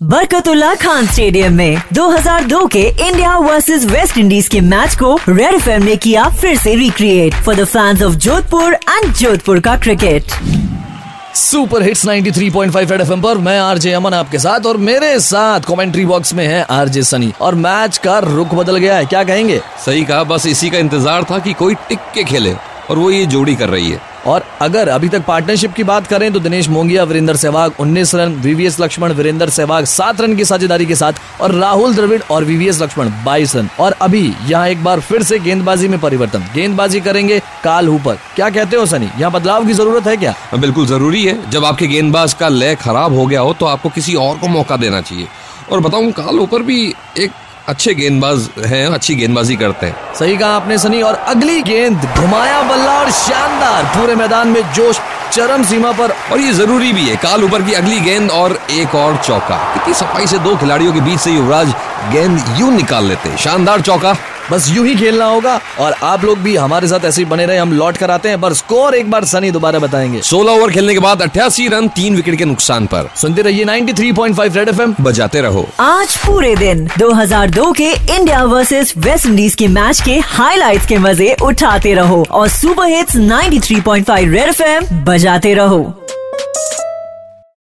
Barkatullah Khan stadium में 2002 के India versus West Indies के मैच को रेड एफएम ने किया फिर से recreate for the fans of Jodhpur and Jodhpur का cricket super hits 93.5 red FM पर मैं आरजे अमन आपके साथ और मेरे साथ कमेंट्री बॉक्स में है आरजे सनी। और मैच का रुख बदल गया है क्या कहेंगे? सही कहा बस इसी का इंतज़ार था कि कोई टिक के खेले और वो ये जोड़ी कर रही है। और अगर अभी तक पार्टनरशिप की बात करें तो Dinesh Mongia, Virender Sehwag 19 run VVS Laxman, Virender Sehwag 7 run की साझेदारी के साथ और राहुल द्रविड़ और वीवीएस लक्ष्मण 22 रन। और अभी यहाँ एक बार फिर से गेंदबाजी में परिवर्तन। गेंदबाजी करेंगे काल हुपर। क्या कहते हो सनी? यहाँ बदलाव की ज़रूरत है क्या? बिल्कुल ज़रूरी है। जब आपके गेंदबाज का लय खराब हो गया हो तो आपको किसी और को मौका देना चाहिए। और बताऊँ, काल ऊपर भी एक अच्छे गेंदबाज हैं अच्छी गेंदबाजी करते हैं। सही कहा आपने सनी। और अगली गेंद घुमाया बल्ला और शानदार। पूरे मैदान में जोश चरम सीमा पर। और ये ज़रूरी भी है काल ऊपर की अगली गेंद और एक और चौका। कितनी सफ़ाई से दो खिलाड़ियों के बीच से युवराज गेंद यूँ निकाल लेते शानदार चौका। बस यूँ ही खेलना होगा और आप लोग भी हमारे साथ ऐसे ही बने रहे हम लौट कर आते हैं पर स्कोर एक बार सनी दोबारा बताएँगे। 16 ओवर खेलने के बाद 88 रन तीन विकेट के नुकसान पर। सुनते रहिए 93.5 रेड एफएम बजाते रहो। आज पूरे दिन 2002 के इंडिया वर्सेस वेस्ट इंडीज के मैच के हाइलाइट्स के मज़े उठाते रहो और सुपर हिट्स 93.5 रेड एफएम बजाते रहो।